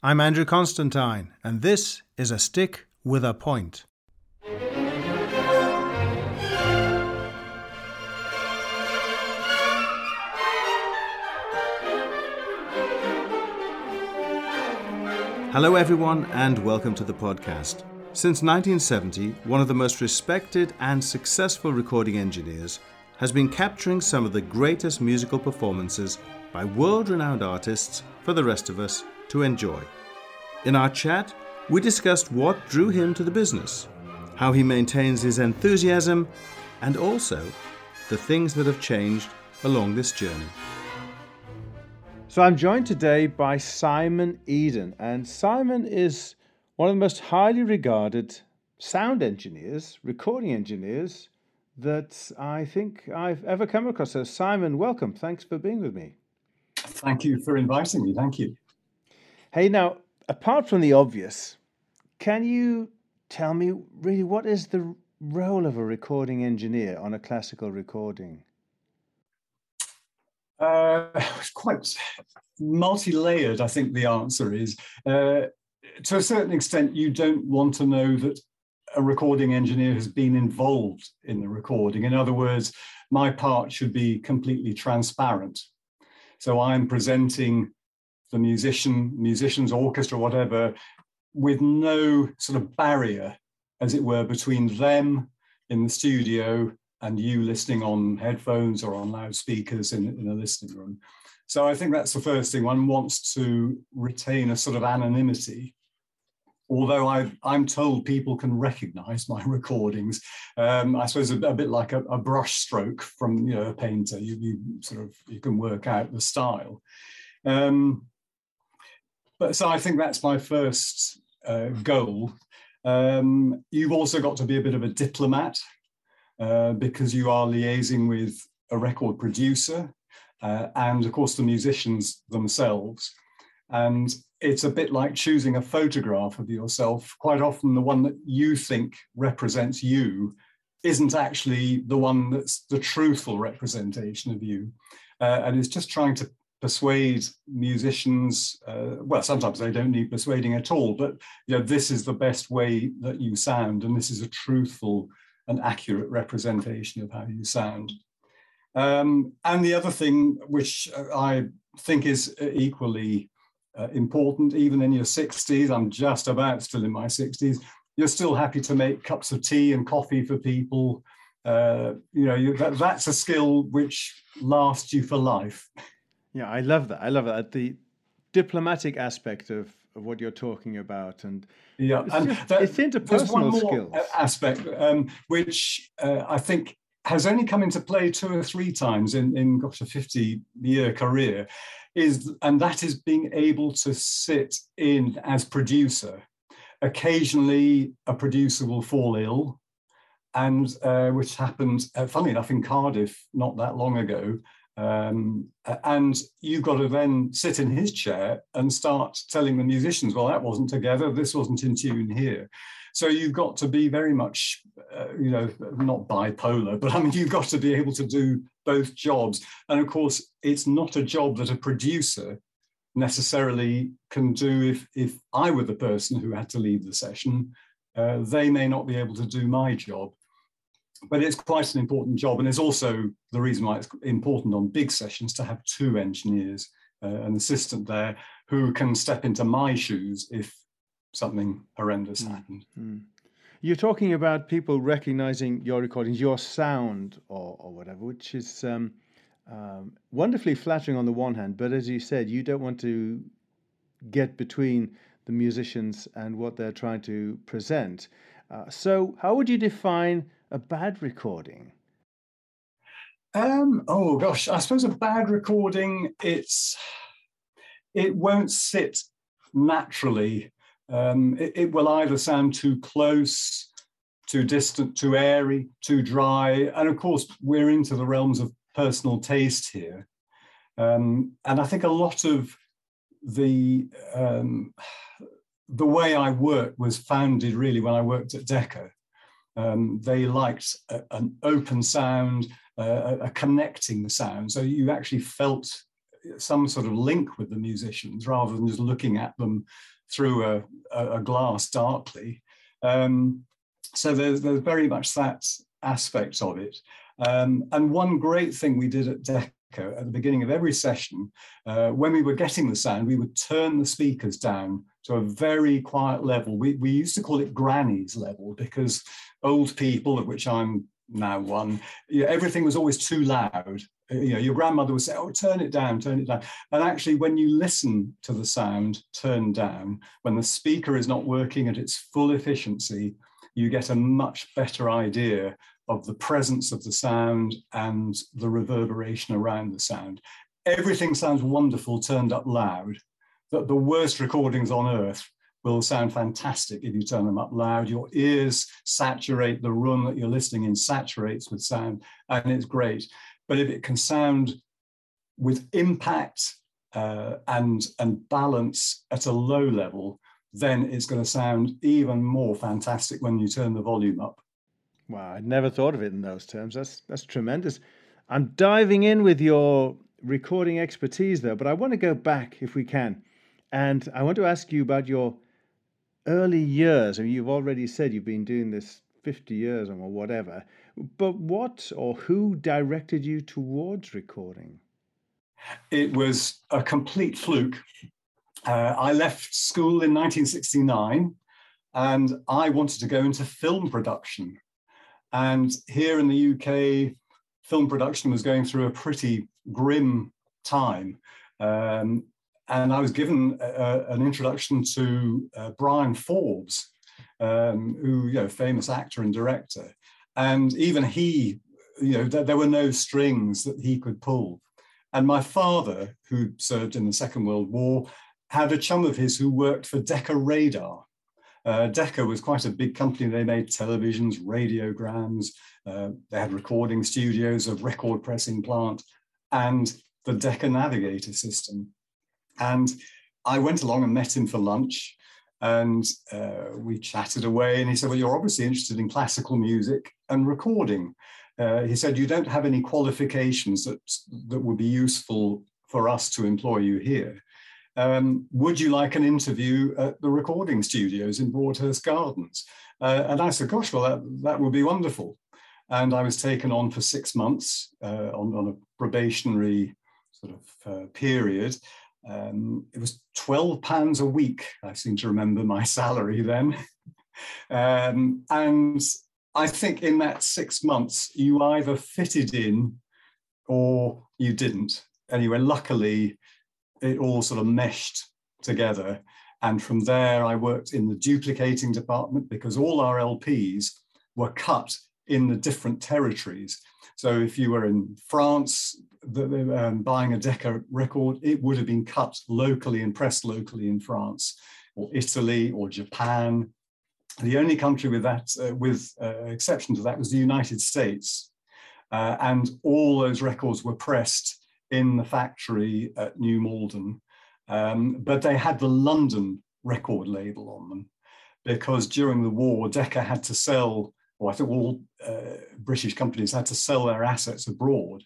I'm Andrew Constantine, and this is A Stick with a Point. Hello, everyone, and welcome to the podcast. Since 1970, one of the most respected and successful recording engineers has been capturing some of the greatest musical performances by world renowned artists for the rest of us to enjoy. In our chat, we discussed what drew him to the business, how he maintains his enthusiasm, and also the things that have changed along this journey. So I'm joined today by Simon Eadon, and Simon is one of the most highly regarded sound engineers, recording engineers that I think I've ever come across. So, Simon, welcome. Thanks for being with me. Thank you for inviting me. Thank you. Hey, now, apart from the obvious, can you tell me really what is the role of a recording engineer on a classical recording? Uh, it's quite multi layered, I think the answer is. Uh, to a certain extent, you don't want to know that a recording engineer has been involved in the recording. In other words, my part should be completely transparent. So I'm presenting the musician, musicians, orchestra, whatever, with no sort of barrier, as it were, between them in the studio and you listening on headphones or on loudspeakers in, in a listening room. So I think that's the first thing. One wants to retain a sort of anonymity although I, am told people can recognize my recordings, um, I suppose a, a bit like a, a, brush stroke from you know, a painter, you, you, sort of you can work out the style. Um, but so I think that's my first uh, goal. Um, you've also got to be a bit of a diplomat uh, because you are liaising with a record producer uh, and of course the musicians themselves. And it's a bit like choosing a photograph of yourself. Quite often, the one that you think represents you isn't actually the one that's the truthful representation of you. Uh, and it's just trying to persuade musicians. Uh, well, sometimes they don't need persuading at all, but you know, this is the best way that you sound, and this is a truthful and accurate representation of how you sound. Um, and the other thing, which I think is equally uh, important, even in your 60s. I'm just about still in my 60s. You're still happy to make cups of tea and coffee for people. Uh, you know, you, that, that's a skill which lasts you for life. Yeah, I love that. I love that. The diplomatic aspect of, of what you're talking about. And yeah, it's, and just, that, it's interpersonal skills. aspect, um, which uh, I think has only come into play two or three times in, in gosh, a 50 year career is, and that is being able to sit in as producer. Occasionally, a producer will fall ill, and uh, which happened, uh, funny enough, in Cardiff not that long ago. Um, and you've got to then sit in his chair and start telling the musicians, well, that wasn't together, this wasn't in tune here. So you've got to be very much, uh, you know, not bipolar, but I mean, you've got to be able to do both jobs. And of course, it's not a job that a producer necessarily can do if, if I were the person who had to leave the session. Uh, they may not be able to do my job. But it's quite an important job. And it's also the reason why it's important on big sessions to have two engineers, uh, an assistant there who can step into my shoes if something horrendous mm. happened. Mm. You're talking about people recognizing your recordings, your sound, or, or whatever, which is um, um, wonderfully flattering on the one hand, but as you said, you don't want to get between the musicians and what they're trying to present. Uh, so, how would you define a bad recording? Um, oh gosh, I suppose a bad recording it's it won't sit naturally um, it, it, will either sound too close, too distant, too airy, too dry. And of course, we're into the realms of personal taste here. Um, and I think a lot of the um, the way I work was founded really when I worked at Decca. Um, they liked a, an open sound, uh, a connecting sound. So you actually felt some sort of link with the musicians rather than just looking at them through a, a glass darkly. Um, so there's, there's very much that aspect of it. Um, and one great thing we did at Decca at the beginning of every session, uh, when we were getting the sound, we would turn the speakers down to a very quiet level. We, we used to call it granny's level because old people, of which I'm now one, you know, everything was always too loud. You know, your grandmother would say, "Oh, turn it down, turn it down." And actually, when you listen to the sound turned down, when the speaker is not working at its full efficiency, you get a much better idea of the presence of the sound and the reverberation around the sound. Everything sounds wonderful turned up loud. That the worst recordings on earth will sound fantastic if you turn them up loud. Your ears saturate the room that you're listening in, saturates with sound, and it's great. But if it can sound with impact uh, and, and balance at a low level, then it's going to sound even more fantastic when you turn the volume up. Wow, I'd never thought of it in those terms. That's that's tremendous. I'm diving in with your recording expertise though, but I want to go back if we can. And I want to ask you about your early years. I mean, you've already said you've been doing this 50 years or whatever, but what or who directed you towards recording? It was a complete fluke. Uh, I left school in 1969 and I wanted to go into film production. And here in the UK, film production was going through a pretty grim time. Um, and I was given an introduction to uh, Bryan Forbes, um, who, you know, famous actor and director. And even he, you know, th- there were no strings that he could pull. And my father, who served in the Second World War, had a chum of his who worked for Decca Radar. Uh, Decca was quite a big company. They made televisions, radiograms, uh, they had recording studios, a record pressing plant, and the Decca Navigator system. And I went along and met him for lunch, and uh, we chatted away. And he said, Well, you're obviously interested in classical music and recording. Uh, he said, You don't have any qualifications that, that would be useful for us to employ you here um, would you like an interview at the recording studios in Broadhurst Gardens? Uh, and I said, gosh, well, that, that would be wonderful. And I was taken on for six months uh, on, on, a probationary sort of uh, period. Um, it was 12 pounds a week. I seem to remember my salary then. um, and I think in that six months, you either fitted in or you didn't. Anyway, luckily, it all sort of meshed together. And from there, I worked in the duplicating department because all our LPs were cut in the different territories. So if you were in France the, um, buying a Decca record, it would have been cut locally and pressed locally in France, or Italy, or Japan. The only country with that, uh, with uh, exception to that, was the United States, uh, and all those records were pressed in the factory at New Malden, um, but they had the London record label on them because during the war, Decca had to sell, or I think all uh, British companies had to sell their assets abroad.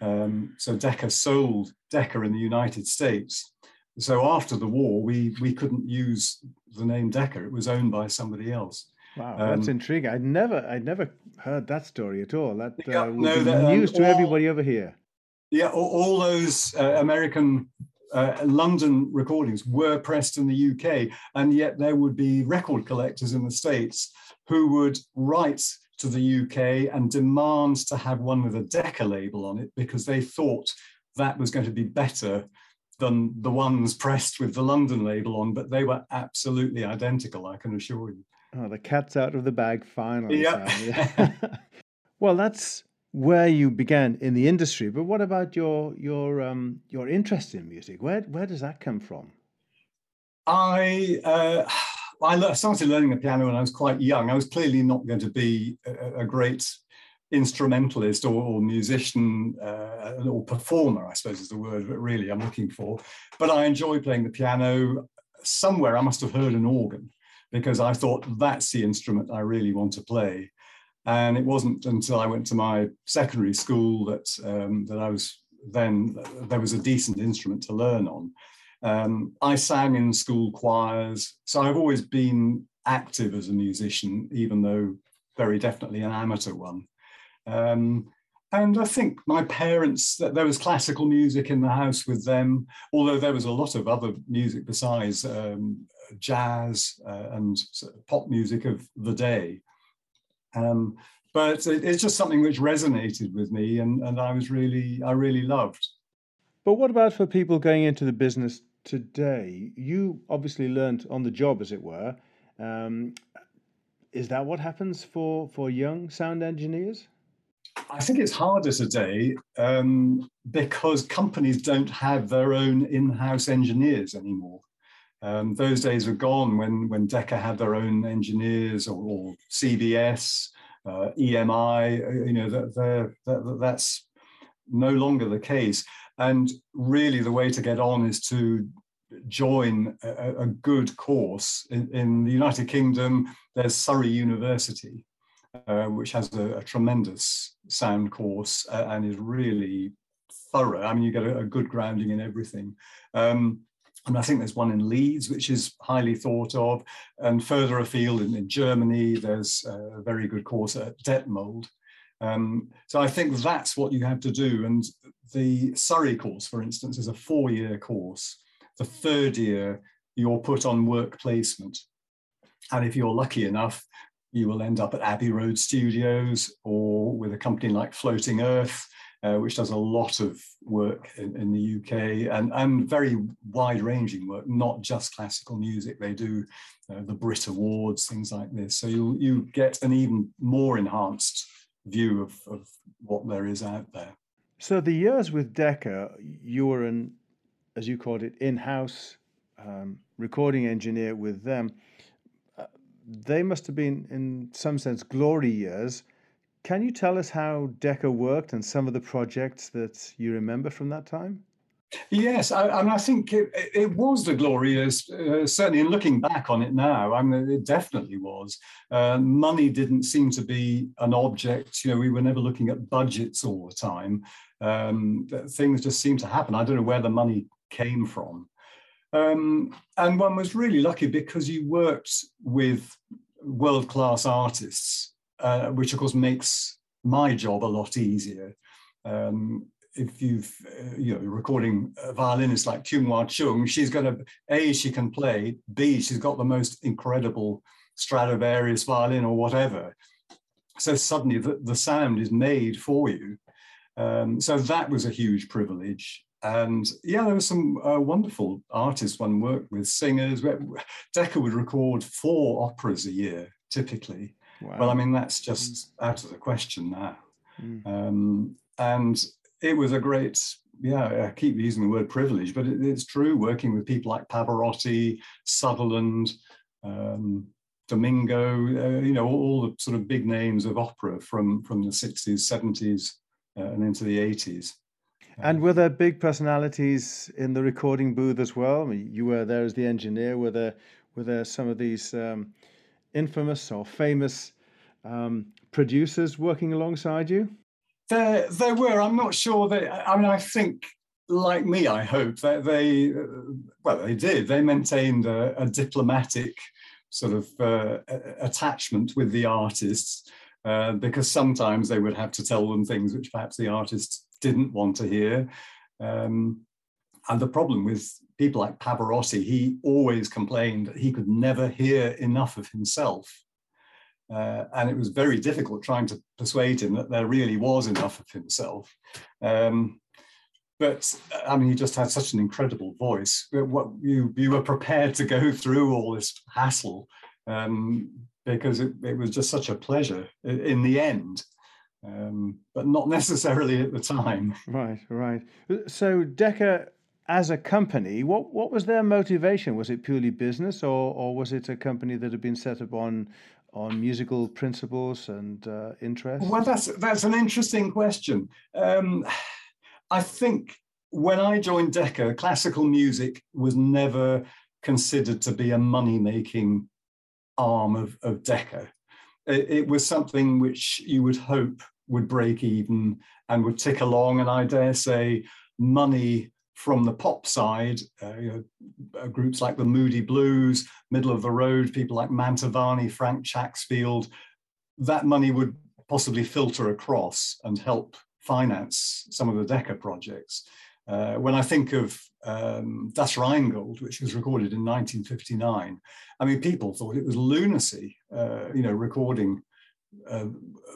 Um, so Decca sold Decca in the United States. So after the war, we we couldn't use the name Decca; it was owned by somebody else. Wow, that's um, intriguing. I'd never, I'd never heard that story at all. That uh, no, news um, to all, everybody over here yeah, all, those uh, American uh, London recordings were pressed in the UK, and yet there would be record collectors in the States who would write to the UK and demand to have one with a Decca label on it because they thought that was going to be better than the ones pressed with the London label on, but they were absolutely identical, I can assure you. Oh, the cat's out of the bag finally. Yeah. well, that's where you began in the industry, but what about your your um, your interest in music? Where where does that come from? I uh, I started learning the piano when I was quite young. I was clearly not going to be a, great instrumentalist or, or musician uh, or performer, I suppose is the word that really I'm looking for. But I enjoy playing the piano. Somewhere I must have heard an organ because I thought that's the instrument I really want to play. And it wasn't until I went to my secondary school that um, that I was then there was a decent instrument to learn on. Um, I sang in school choirs, so I've always been active as a musician, even though very definitely an amateur one. Um, and I think my parents, there was classical music in the house with them, although there was a lot of other music besides um, jazz uh, and pop music of the day. Um, but it, it's just something which resonated with me and, and I was really, I really loved. But what about for people going into the business today? You obviously learned on the job, as it were. Um, is that what happens for, for young sound engineers? I think it's harder today um, because companies don't have their own in-house engineers anymore. Um, those days are gone when when Decca had their own engineers or, or CBS, uh, EMI. Uh, you know that, that that's no longer the case. And really, the way to get on is to join a, a good course in, in, the United Kingdom. There's Surrey University, uh, which has a, a, tremendous sound course uh, and is really thorough. I mean, you get a, a good grounding in everything. Um, and I think there's one in Leeds, which is highly thought of. And further afield in, in Germany, there's a very good course at Detmold. Um, so I think that's what you have to do. And the Surrey course, for instance, is a four-year course. The third year, you're put on work placement. And if you're lucky enough, you will end up at Abbey Road Studios or with a company like Floating Earth, uh, which does a lot of work in, in, the UK and, and very wide ranging work, not just classical music. They do uh, the Brit Awards, things like this. So you, you get an even more enhanced view of, of what there is out there. So the years with Decca, you were an, as you called it, in-house um, recording engineer with them they must have been, in some sense, glory years. Can you tell us how Decca worked and some of the projects that you remember from that time? Yes, I, I, mean, I think it, it was the glorious, uh, certainly in looking back on it now, I mean, it definitely was. Uh, money didn't seem to be an object. You know, we were never looking at budgets all the time. Um, things just seemed to happen. I don't know where the money came from. Um, and one was really lucky because you worked with world class artists, uh, which of course makes my job a lot easier. Um, if you've, uh, you know, recording a violinist like Kyung Wha Chung, she's going to, A, she can play, B, she's got the most incredible Stradivarius violin or whatever. So suddenly the, the sound is made for you. Um, so that was a huge privilege. And yeah, there were some uh, wonderful artists one worked with, singers. Decca would record four operas a year, typically. Wow. Well, I mean, that's just mm. out of the question now. Mm. Um, and it was a great, yeah, I keep using the word privilege, but it, it's true working with people like Pavarotti, Sutherland, um, Domingo, uh, you know, all, all, the sort of big names of opera from, from the 60s, 70s, uh, and into the 80s. And were there big personalities in the recording booth as well? I mean, you were there as the engineer. Were there were there some of these um, infamous or famous um, producers working alongside you? There, there were. I'm not sure that. I mean, I think, like me, I hope that they, well, they did. They maintained a, a diplomatic sort of uh, attachment with the artists. Uh, because sometimes they would have to tell them things which perhaps the artists didn't want to hear. Um, and the problem with people like Pavarotti, he always complained that he could never hear enough of himself. Uh, and it was very difficult trying to persuade him that there really was enough of himself. Um, but I mean, he just had such an incredible voice. What you you were prepared to go through all this hassle um, because it, it was just such a pleasure in the end um, but not necessarily at the time. Right, right. So Decca, as a company, what what was their motivation? Was it purely business, or or was it a company that had been set up on on musical principles and uh, interests? Well, that's that's an interesting question. Um, I think when I joined Decca, classical music was never considered to be a money making arm of, of Decca. It, it was something which you would hope would break even and would tick along. And I dare say money from the pop side, uh, you know, uh, groups like the Moody Blues, middle of the road, people like Mantovani, Frank Chacksfield, that money would possibly filter across and help finance some of the Decca projects. Uh, when I think of um, Das Rheingold, which was recorded in 1959, I mean, people thought it was lunacy, uh, you know, recording uh,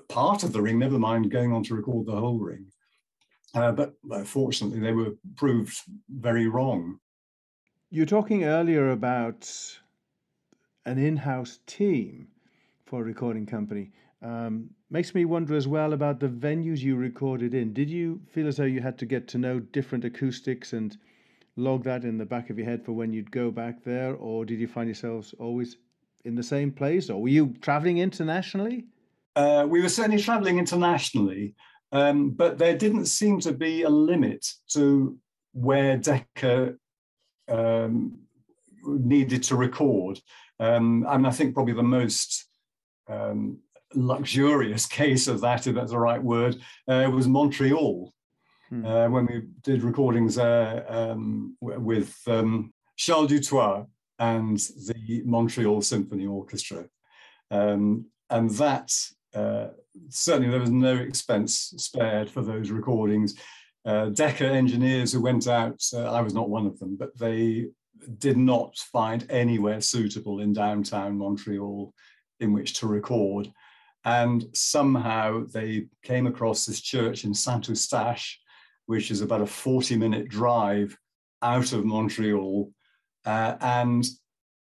part of the ring, never mind going on to record the whole ring. Uh, but uh, fortunately, they were proved very wrong. You were talking earlier about an in house team for a recording company. Um, makes me wonder as well about the venues you recorded in. Did you feel as though you had to get to know different acoustics and log that in the back of your head for when you'd go back there, or did you find yourselves always in the same place, or were you traveling internationally? Uh, we were certainly traveling internationally, um, but there didn't seem to be a limit to where Decca um, needed to record. Um, I mean, I think probably the most um, luxurious case of that, if that's the right word, uh, was Montreal. Hmm. Uh, when we did recordings there um, with um, Charles Dutoit and the Montreal Symphony Orchestra. Um, and that, uh, certainly there was no expense spared for those recordings. Uh, Decca engineers who went out, uh, I was not one of them, but they did not find anywhere suitable in downtown Montreal in which to record. And somehow they came across this church in Saint Eustache, which is about a 40 minute drive out of Montreal. Uh, and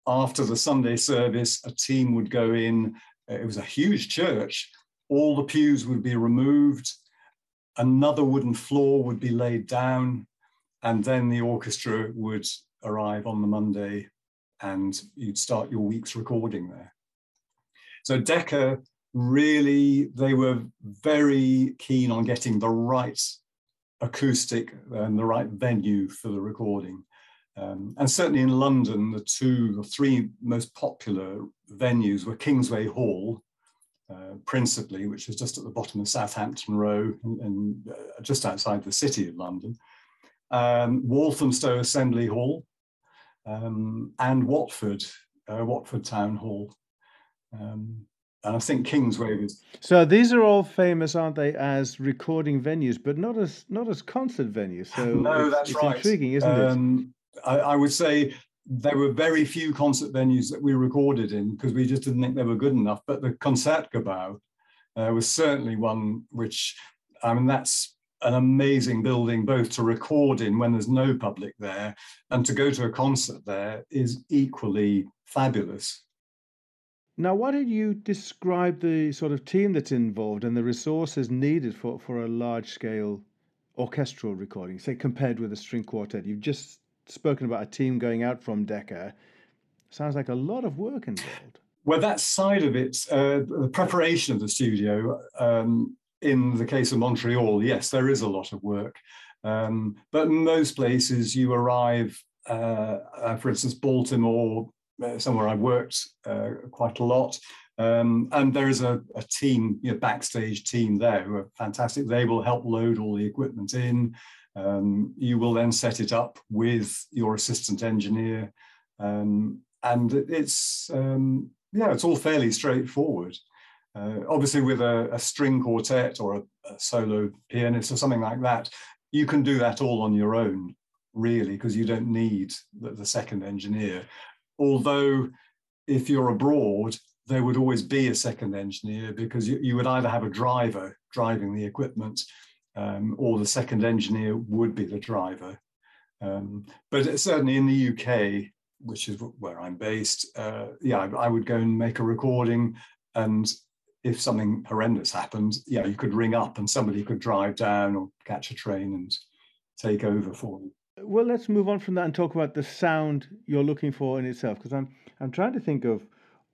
after the Sunday service, a team would go in. It was a huge church. All the pews would be removed. Another wooden floor would be laid down. And then the orchestra would arrive on the Monday and you'd start your week's recording there. So Decca really, they were very keen on getting the right acoustic and the right venue for the recording. Um, and certainly in London, the two, the three most popular venues were Kingsway Hall, uh, principally, which is just at the bottom of Southampton Row and, and uh, just outside the city of London, um, Walthamstow Assembly Hall, um, and Watford, uh, Watford Town Hall. Um, and I think Kingsway was. So these are all famous, aren't they, as recording venues, but not as not as concert venues. So no, it's, that's it's right. Intriguing, isn't um, it? I, I, would say there were very few concert venues that we recorded in because we just didn't think they were good enough. But the Concertgebouw uh, was certainly one which, I mean, that's an amazing building both to record in when there's no public there and to go to a concert there is equally fabulous. Now, why don't you describe the sort of team that's involved and the resources needed for, for a large scale orchestral recording, say compared with a string quartet? You've just spoken about a team going out from Decca. Sounds like a lot of work involved. Well, that side of it, uh, the preparation of the studio, um, in the case of Montreal, yes, there is a lot of work. Um, but most places, you arrive, uh, uh, for instance, Baltimore, uh, somewhere I've worked uh, quite a lot. Um, and there is a, a team, you know, backstage team there who are fantastic. They will help load all the equipment in. Um, you will then set it up with your assistant engineer. Um, and it's, um, yeah, it's all fairly straightforward. Uh, obviously, with a, a, string quartet or a, a, solo pianist or something like that, you can do that all on your own, really, because you don't need the, the second engineer although if you're abroad, there would always be a second engineer because you, you would either have a driver driving the equipment um, or the second engineer would be the driver. Um, but certainly in the UK, which is where I'm based, uh, yeah, I, I, would go and make a recording. And if something horrendous happened, yeah, you could ring up and somebody could drive down or catch a train and take over for you well, let's move on from that and talk about the sound you're looking for in itself, because I'm I'm trying to think of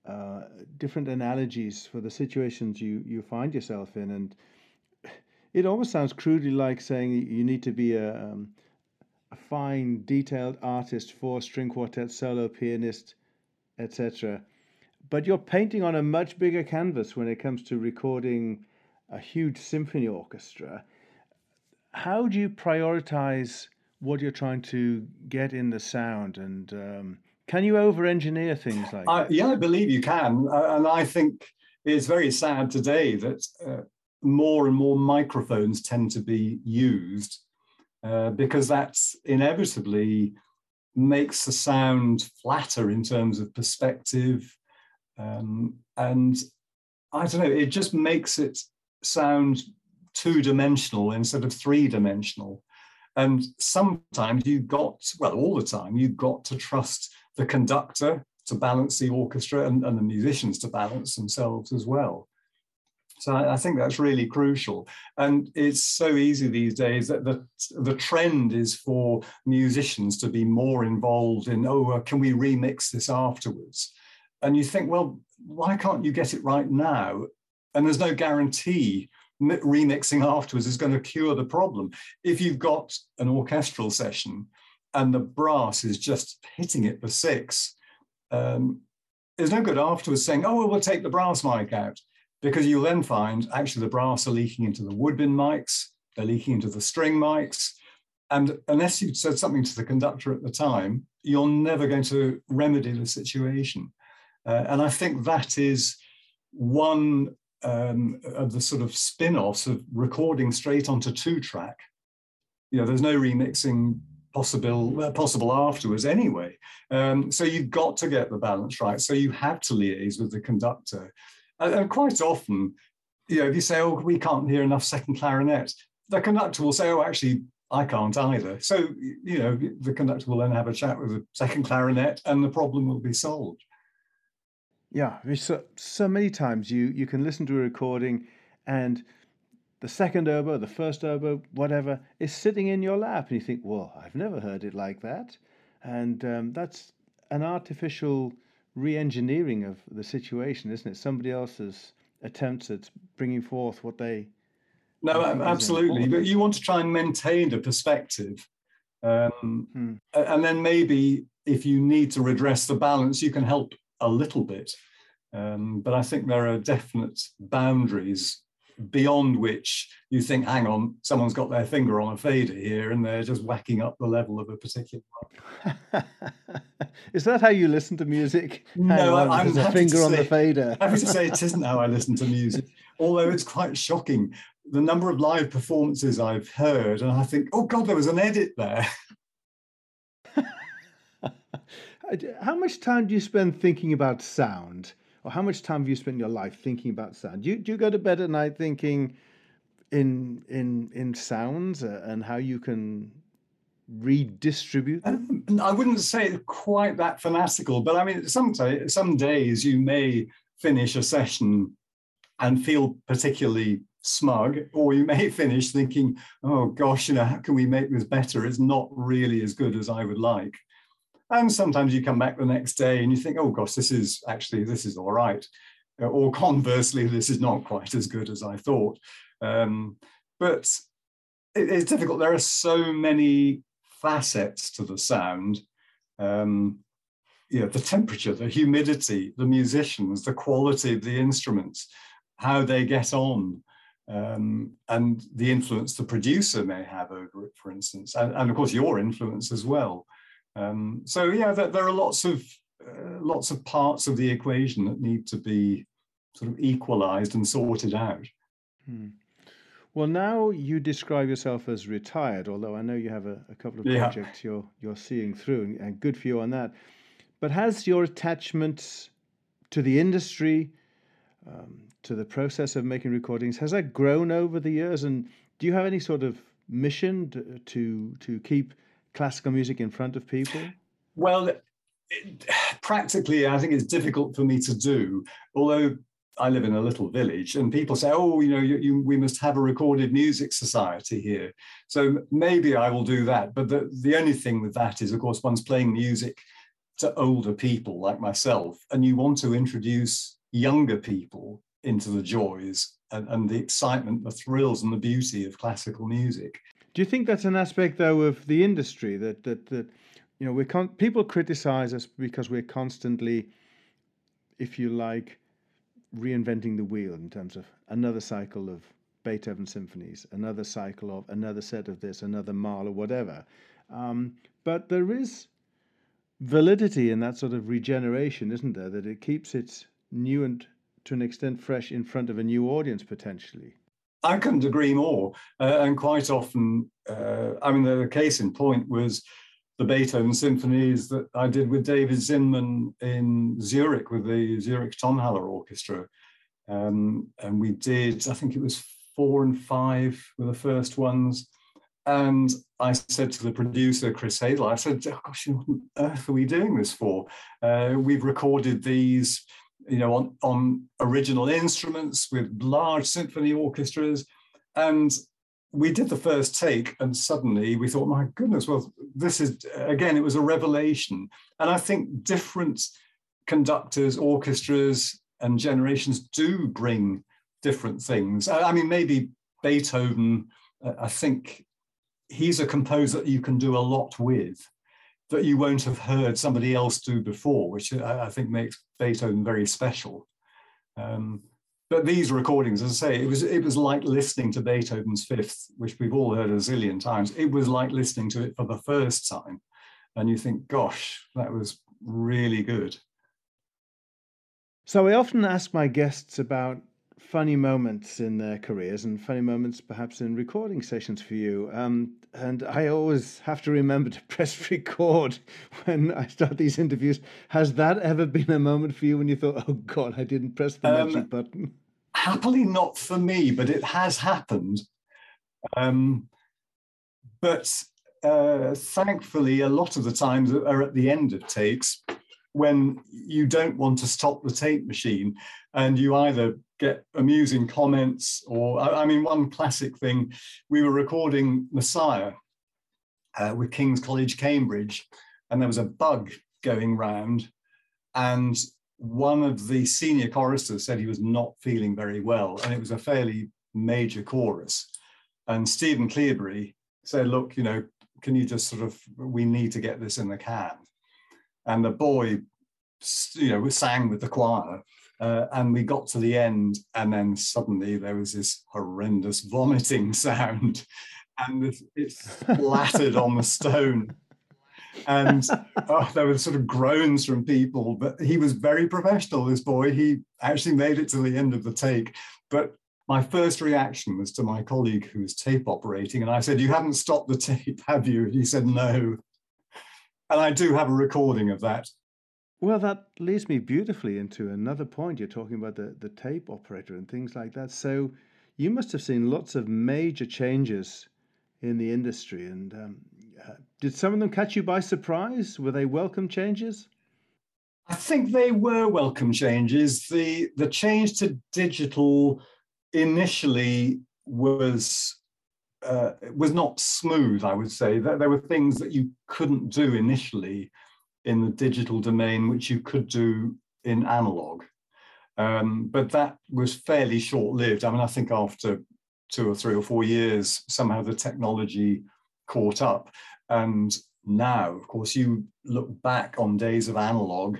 uh, different analogies for the situations you you find yourself in, and it almost sounds crudely like saying you need to be a um, a fine, detailed artist for string quartet, solo pianist, etc. But you're painting on a much bigger canvas when it comes to recording a huge symphony orchestra. How do you prioritize what you're trying to get in the sound? And um, can you over engineer things like I, yeah i believe you can. Uh, and i think it's very sad today that uh, more and more microphones tend to be used uh, because that's inevitably makes the sound flatter in terms of perspective um, and i don't know it just makes it sound two dimensional instead of three dimensional and sometimes you got, well, all the time, you got to trust the conductor to balance the orchestra and, and the musicians to balance themselves as well. So I, I, think that's really crucial. And it's so easy these days that the, the trend is for musicians to be more involved in, oh, can we remix this afterwards? And you think, well, why can't you get it right now? And there's no guarantee remixing afterwards is going to cure the problem. If you've got an orchestral session and the brass is just hitting it for six, um, there's no good afterwards saying, oh, well, we'll take the brass mic out, because you'll then find actually the brass are leaking into the woodwind mics, they're leaking into the string mics. And unless you said something to the conductor at the time, you're never going to remedy the situation. Uh, and I think that is one um, of the sort of spin-offs of recording straight onto two track. You know, there's no remixing possible uh, possible afterwards anyway. Um, so you've got to get the balance right. So you have to liaise with the conductor, and, quite often, you know, if you say, "Oh, we can't hear enough second clarinet," the conductor will say, "Oh, actually." I can't either. So, you know, the conductor will then have a chat with the second clarinet and the problem will be solved. Yeah, so, so many times you, you can listen to a recording and the second oboe, the first oboe, whatever, is sitting in your lap. And you think, well, I've never heard it like that. And um, that's an artificial re engineering of the situation, isn't it? Somebody else's attempts at bringing forth what they. No, absolutely. But you want to try and maintain a perspective. Um, hmm. And then maybe if you need to redress the balance, you can help a little bit. Um, but I think there are definite boundaries beyond which you think, hang on, someone's got their finger on a fader here and they're just whacking up the level of a particular. Is that how you listen to music? No, on, I'm a finger on the fader. I have to say it isn't how I listen to music, although it's quite shocking. The number of live performances I've heard, and I think, oh God, there was an edit there. How much time do you spend thinking about sound? Or how much time have you spent in your life thinking about sound? Do you, do you go to bed at night thinking in in in sounds uh, and how you can redistribute them? Um, I wouldn't say quite that fanatical, but I mean, some, some days you may finish a session and feel particularly smug, or you may finish thinking, oh gosh, you know, how can we make this better? It's not really as good as I would like. And sometimes you come back the next day and you think, oh gosh, this is actually, this is all right. Uh, or conversely, this is not quite as good as I thought. Um, but it, it's difficult. There are so many facets to the sound. Um, you know, the temperature, the humidity, the musicians, the quality of the instruments, how they get on, um, and the influence the producer may have over it, for instance, and, and of course your influence as well. Um, so yeah, there, there, are lots of uh, lots of parts of the equation that need to be sort of equalized and sorted out. Hmm. Well, now you describe yourself as retired, although I know you have a, a couple of projects you're you're seeing through, and, and, good for you on that. But has your attachment to the industry, um, to the process of making recordings, has that grown over the years? And do you have any sort of mission to to, to keep classical music in front of people? Well, it, practically, I think it's difficult for me to do. Although I live in a little village, and people say, "Oh, you know, you, you, we must have a recorded music society here." So maybe I will do that. But the the only thing with that is, of course, one's playing music to older people like myself, and you want to introduce younger people into the joys and, and the excitement, the thrills, and the beauty of classical music. Do you think that's an aspect though of the industry that that that you know we con- people criticize us because we're constantly, if you like, reinventing the wheel in terms of another cycle of Beethoven symphonies, another cycle of another set of this, another Mahler, whatever. Um, but there is validity in that sort of regeneration, isn't there? That it keeps it new and to an extent fresh in front of a new audience potentially. I couldn't agree more. Uh, and quite often, uh, I mean, the case in point was the Beethoven symphonies that I did with David Zinman in Zurich with the Zurich Tonhalle Orchestra. Um, and we did, I think it was four and five were the first ones. And I said to the producer, Chris Hazell, I said, oh, gosh, what on earth are we doing this for? Uh, we've recorded these, you know, on, on original instruments with large symphony orchestras. And we did the first take and suddenly we thought, my goodness, well, this is, again, it was a revelation. And I think different conductors, orchestras, and generations do bring different things. I, mean, maybe Beethoven, uh, I think he's a composer that you can do a lot with that you won't have heard somebody else do before, which I, think makes Beethoven very special. Um, but these recordings, as I say, it was it was like listening to Beethoven's Fifth, which we've all heard a zillion times. It was like listening to it for the first time, and you think, "Gosh, that was really good." So I often ask my guests about funny moments in their careers and funny moments perhaps in recording sessions for you. Um, and I always have to remember to press record when I start these interviews. Has that ever been a moment for you when you thought, oh God, I didn't press the um, magic button? Happily not for me, but it has happened. Um, but uh, thankfully, a lot of the times are at the end of takes when you don't want to stop the tape machine and you either get amusing comments or i mean one classic thing we were recording messiah uh, with king's college cambridge and there was a bug going round and one of the senior choristers said he was not feeling very well and it was a fairly major chorus and stephen cleobury said look you know can you just sort of we need to get this in the can and the boy, you know, sang with the choir. Uh, and we got to the end, and then suddenly there was this horrendous vomiting sound, and it splattered on the stone. And oh, there were sort of groans from people, but he was very professional, this boy. He actually made it to the end of the take. But my first reaction was to my colleague who was tape operating, and I said, You haven't stopped the tape, have you? He said, No. And I do have a recording of that. Well, that leads me beautifully into another point. You're talking about the, the tape operator and things like that. So you must have seen lots of major changes in the industry. And um, uh, did some of them catch you by surprise? Were they welcome changes? I think they were welcome changes. The the change to digital initially was uh, was not smooth, I would say. There, there were things that you couldn't do initially in the digital domain, which you could do in analog. Um, but that was fairly short lived. I mean, I think after two or three or four years, somehow the technology caught up. And now, of course, you look back on days of analog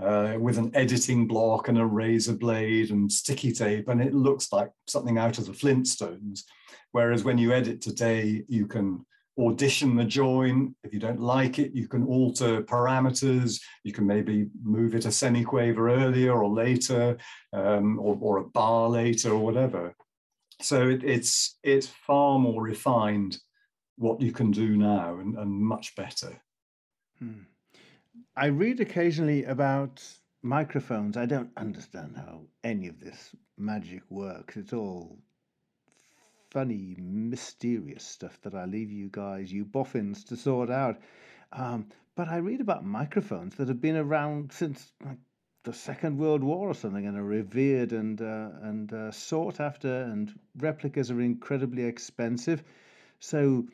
uh, with an editing block and a razor blade and sticky tape, and it looks like something out of the Flintstones. Whereas when you edit today, you can audition the join. If you don't like it, you can alter parameters. You can maybe move it a semiquaver earlier or later, um, or, or, a bar later, or whatever. So it, it's it's far more refined what you can do now, and, and much better. Hmm. I read occasionally about microphones. I don't understand how any of this magic works. It's all funny, mysterious stuff that I leave you guys, you boffins, to sort out. Um, but I read about microphones that have been around since like the Second World War or something, and are revered and uh, and uh, sought after, and replicas are incredibly expensive. So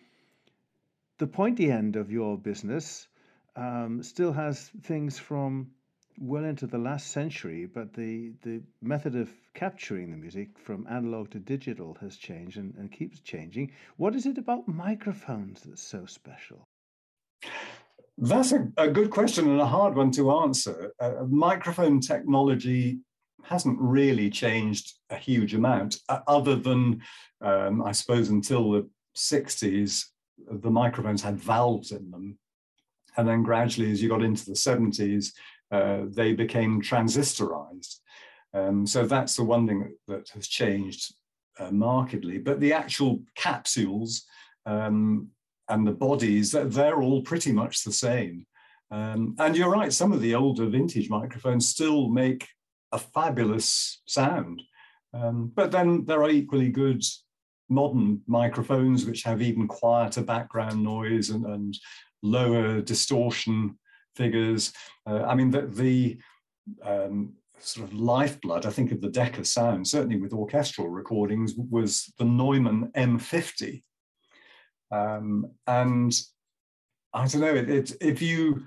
the pointy end of your business um, still has things from well into the last century, but the, the method of capturing the music from analog to digital has changed and, and keeps changing. What is it about microphones that's so special? That's a, a good question and a hard one to answer. Uh, microphone technology hasn't really changed a huge amount, uh, other than um, I suppose until the 60s, the microphones had valves in them. And then gradually, as you got into the 70s, uh, they became transistorized. Um, so that's the one thing that, has changed uh, markedly. But the actual capsules um, and the bodies, they're all pretty much the same. Um, and you're right, some of the older vintage microphones still make a fabulous sound. Um, but then there are equally good modern microphones which have even quieter background noise and, and lower distortion figures. Uh, I mean, the, the um, sort of lifeblood, I think, of the Decca sound, certainly with orchestral recordings, was the Neumann M50. Um, and I don't know, it, it, if you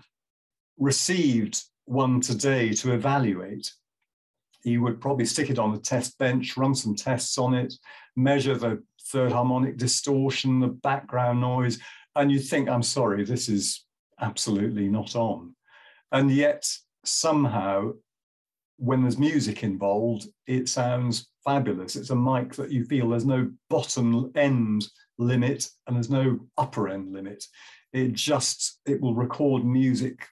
received one today to evaluate, you would probably stick it on a test bench, run some tests on it, measure the third harmonic distortion, the background noise, and you'd think, I'm sorry, this is absolutely not on. And yet, somehow, when there's music involved, it sounds fabulous. It's a mic that you feel there's no bottom end limit and there's no upper end limit. It just, it will record music,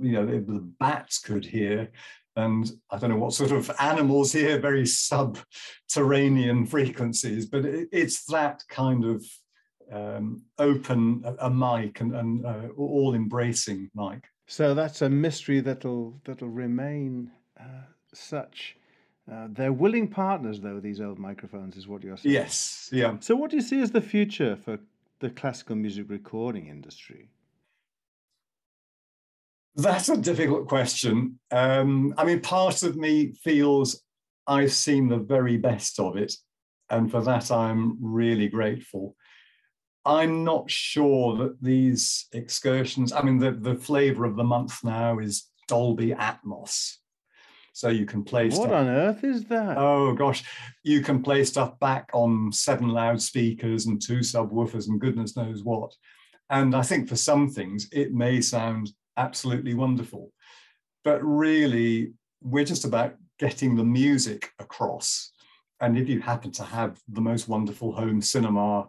you know, the bats could hear and I don't know what sort of animals here, very subterranean frequencies, but it, it's that kind of um, open a, a, mic and, and uh, all embracing mic. So that's a mystery that'll that'll remain uh, such. Uh, they're willing partners, though. These old microphones is what you're saying. Yes, yeah. So, what do you see as the future for the classical music recording industry? That's a difficult question. Um, I mean, part of me feels I've seen the very best of it, and for that I'm really grateful. I'm not sure that these excursions, I mean, the, the flavor of the month now is Dolby Atmos. So you can play what stuff. on earth is that? Oh gosh, you can play stuff back on seven loudspeakers and two subwoofers and goodness knows what. And I think for some things it may sound absolutely wonderful. But really, we're just about getting the music across. And if you happen to have the most wonderful home cinema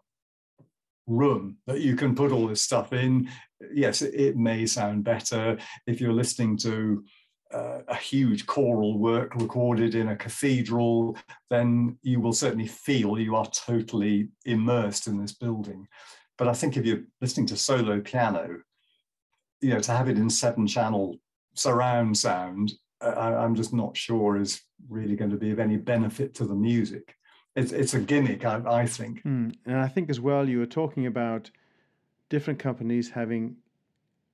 room that you can put all this stuff in, yes, it, may sound better. If you're listening to uh, a huge choral work recorded in a cathedral, then you will certainly feel you are totally immersed in this building. But I think if you're listening to solo piano, you know, to have it in seven channel surround sound, I, am just not sure is really going to be of any benefit to the music. It's, it's a gimmick, I, I think. Mm. And I think as well, you were talking about different companies having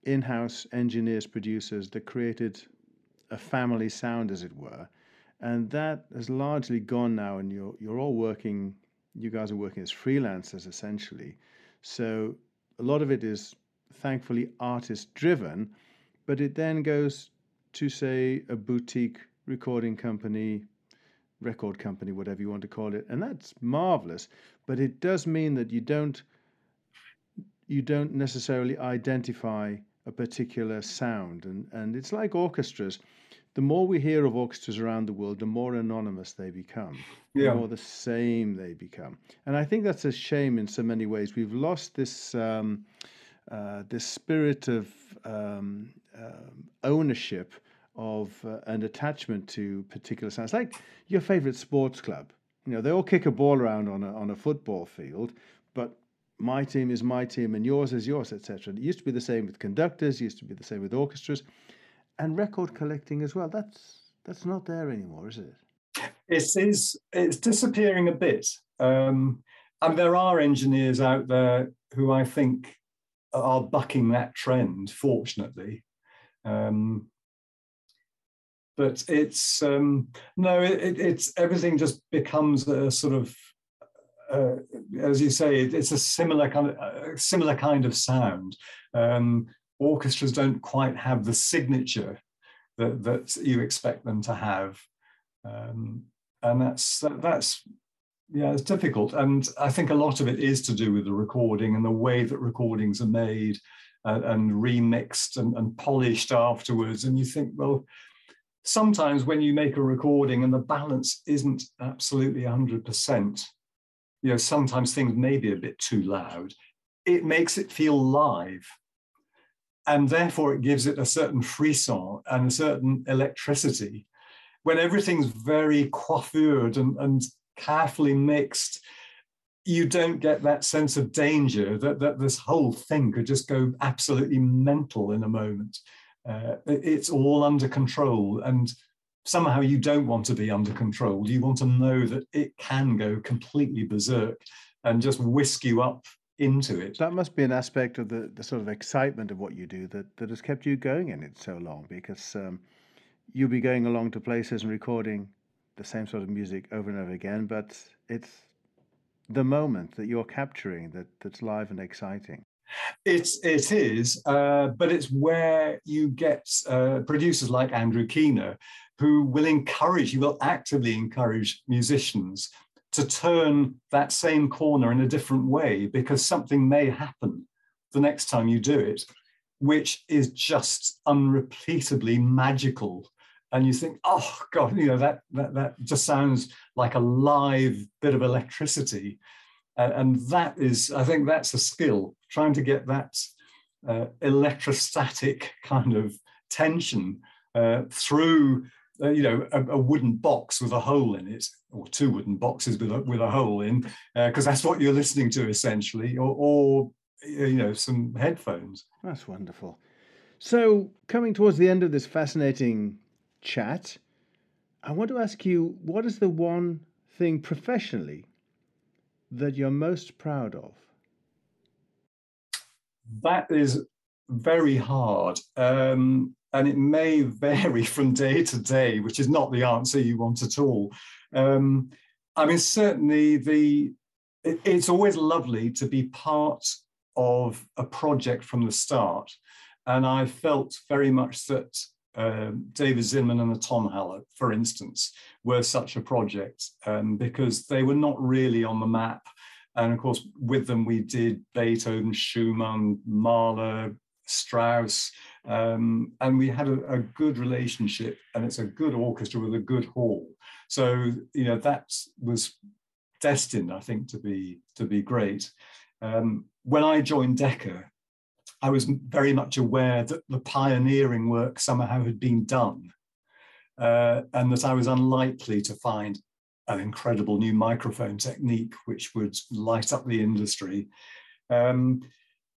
in house engineers, producers that created a family sound, as it were. And that has largely gone now, and you're, you're all working, you guys are working as freelancers essentially. So a lot of it is thankfully artist driven, but it then goes to say a boutique recording company, record company, whatever you want to call it, and that's marvelous. But it does mean that you don't you don't necessarily identify a particular sound, and and it's like orchestras. The more we hear of orchestras around the world, the more anonymous they become, yeah. the more the same they become. And I think that's a shame in so many ways. We've lost this um, uh, this spirit of um, uh, ownership of uh, an attachment to particular sounds, like your favorite sports club. You know, they all kick a ball around on a, on a football field, but my team is my team and yours is yours, etc. It used to be the same with conductors, used to be the same with orchestras, and record collecting as well. That's that's not there anymore, is it? It is. It's disappearing a bit. Um, and there are engineers out there who I think are bucking that trend, fortunately. Um, but it's um, no, it, it's everything just becomes a sort of, uh, as you say, it, it's a similar kind of a similar kind of sound. Um, orchestras don't quite have the signature that that you expect them to have, um, and that's that's yeah, it's difficult. And I think a lot of it is to do with the recording and the way that recordings are made uh, and remixed and, and, polished afterwards. And you think, well, sometimes when you make a recording and the balance isn't absolutely 100%, you know, sometimes things may be a bit too loud, it makes it feel live. And therefore, it gives it a certain frisson and a certain electricity. When everything's very coiffured and, and carefully mixed, you don't get that sense of danger that, that this whole thing could just go absolutely mental in a moment. Uh, it's all under control. And somehow you don't want to be under control. You want to know that it can go completely berserk and just whisk you up into it. That must be an aspect of the, the sort of excitement of what you do that, that has kept you going in it so long because um, you'll be going along to places and recording the same sort of music over and over again, but it's the moment that you're capturing that, that's live and exciting. It's it is, uh, but it's where you get uh, producers like Andrew Keener, who will encourage, he will actively encourage musicians to turn that same corner in a different way because something may happen the next time you do it, which is just unrepeatably magical. And you think, oh God, you know, that that that just sounds like a live bit of electricity. Uh, and that is, I think that's a skill, trying to get that uh, electrostatic kind of tension uh, through, uh, you know, a, a, wooden box with a hole in it, or two wooden boxes with a, with a hole in, because uh, that's what you're listening to essentially, or, or, you know, some headphones. That's wonderful. So, coming towards the end of this fascinating chat, I want to ask you what is the one thing professionally that you're most proud of? That is very hard. Um, and it may vary from day to day, which is not the answer you want at all. Um, I mean, certainly the it, it's always lovely to be part of a project from the start. And I felt very much that um, David Zinman and the Tonhalle, for instance, were such a project um, because they were not really on the map. And of course, with them, we did Beethoven, Schumann, Mahler, Strauss, um, and we had a, a, good relationship. And it's a good orchestra with a good hall. So you know that was destined, I think, to be to be great. Um, when I joined Decca, I was very much aware that the pioneering work somehow had been done, uh, and that I was unlikely to find an incredible new microphone technique which would light up the industry. Um,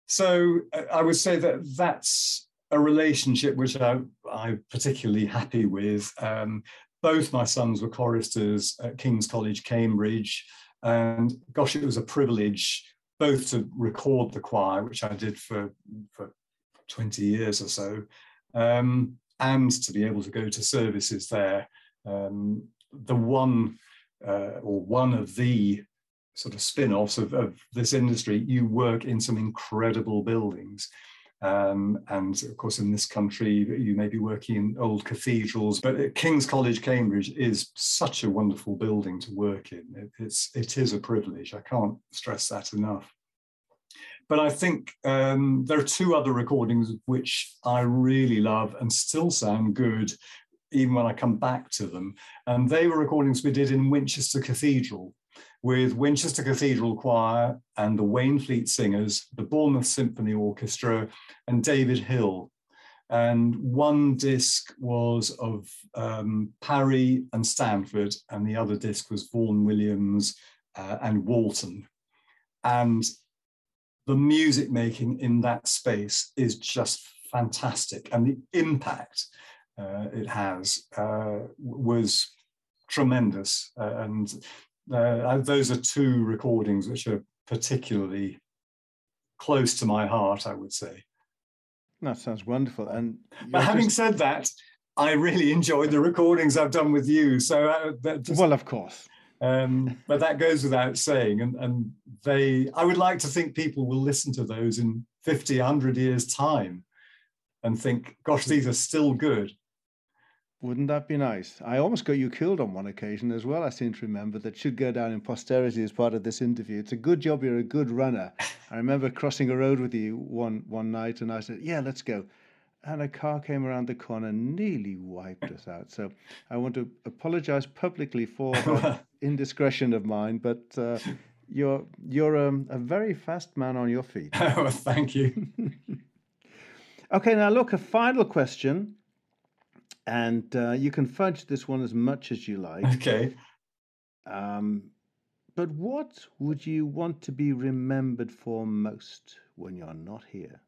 so uh, I would say that that's a relationship which I, am particularly happy with. Um, both my sons were choristers at King's College, Cambridge, and gosh, it was a privilege both to record the choir, which I did for, for 20 years or so, um, and to be able to go to services there. Um, the one uh, or one of the sort of spin-offs of, of, this industry, you work in some incredible buildings. Um, and of course, in this country, you may be working in old cathedrals, but King's College, Cambridge is such a wonderful building to work in. It, it's, it is a privilege. I can't stress that enough. But I think um, there are two other recordings which I really love and still sound good, even when I come back to them. And they were recordings we did in Winchester Cathedral with Winchester Cathedral Choir and the Wainfleet Singers, the Bournemouth Symphony Orchestra, and David Hill. And one disc was of um, Parry and Stanford, and the other disc was Vaughan Williams uh, and Walton. And the music making in that space is just fantastic. And the impact uh, it has uh, was tremendous. Uh, and uh, those are two recordings which are particularly close to my heart, I would say. That sounds wonderful. And but having just... said that, I really enjoyed the recordings I've done with you. So uh, just... well, of course. Um, but that goes without saying. And, and they, I would like to think people will listen to those in 50, 100 years' time and think, gosh, these are still good. Wouldn't that be nice? I almost got you killed on one occasion as well. I seem to remember that should go down in posterity as part of this interview. It's a good job you're a good runner. I remember crossing a road with you one one night, and I said, "Yeah, let's go." and a car came around the corner and nearly wiped us out. So I want to apologize publicly for that indiscretion of mine, but uh, you're you're um, a very fast man on your feet. Oh, thank you. okay, now look, a final question, and uh, you can fudge this one as much as you like. Okay. Um, but what would you want to be remembered for most when you're not here?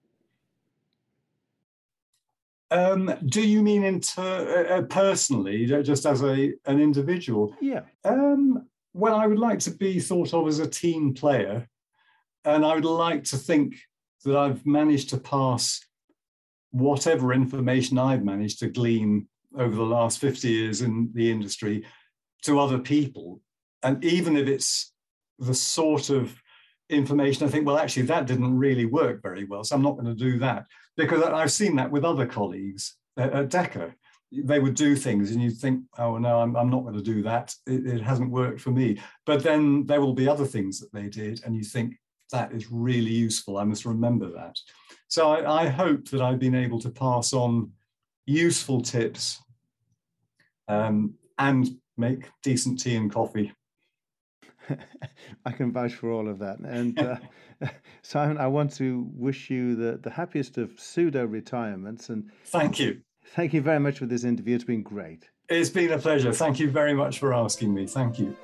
Um, do you mean inter- uh, uh personally, just as a an individual? Yeah. Um, well, I would like to be thought of as a team player, and I would like to think that I've managed to pass whatever information I've managed to glean over the last 50 years in the industry to other people. And even if it's the sort of information I think, well, actually, that didn't really work very well, so I'm not going to do that because I've seen that with other colleagues at, Decca. They would do things, and you'd think, "Oh no, I'm, I'm not going to do that. It, it hasn't worked for me." But then there will be other things that they did, and you think that is really useful. I must remember that. So I, I hope that I've been able to pass on useful tips um, and make decent tea and coffee. I can vouch for all of that. And uh, Simon, I want to wish you the, the happiest of pseudo retirements. And thank you. Thank you very much for this interview. It's been great. It's been a pleasure. Thank you very much for asking me. Thank you.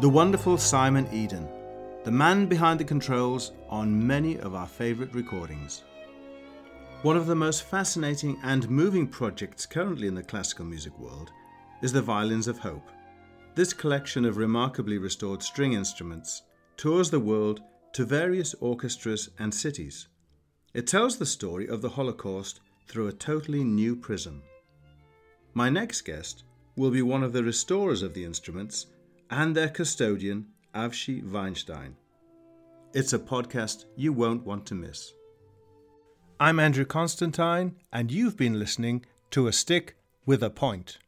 The wonderful Simon Eadon, the man behind the controls on many of our favourite recordings. One of the most fascinating and moving projects currently in the classical music world is the Violins of Hope. This collection of remarkably restored string instruments tours the world to various orchestras and cities. It tells the story of the Holocaust through a totally new prism. My next guest will be one of the restorers of the instruments and their custodian, Avshi Weinstein. It's a podcast you won't want to miss. I'm Andrew Constantine, and you've been listening to A Stick with a Point.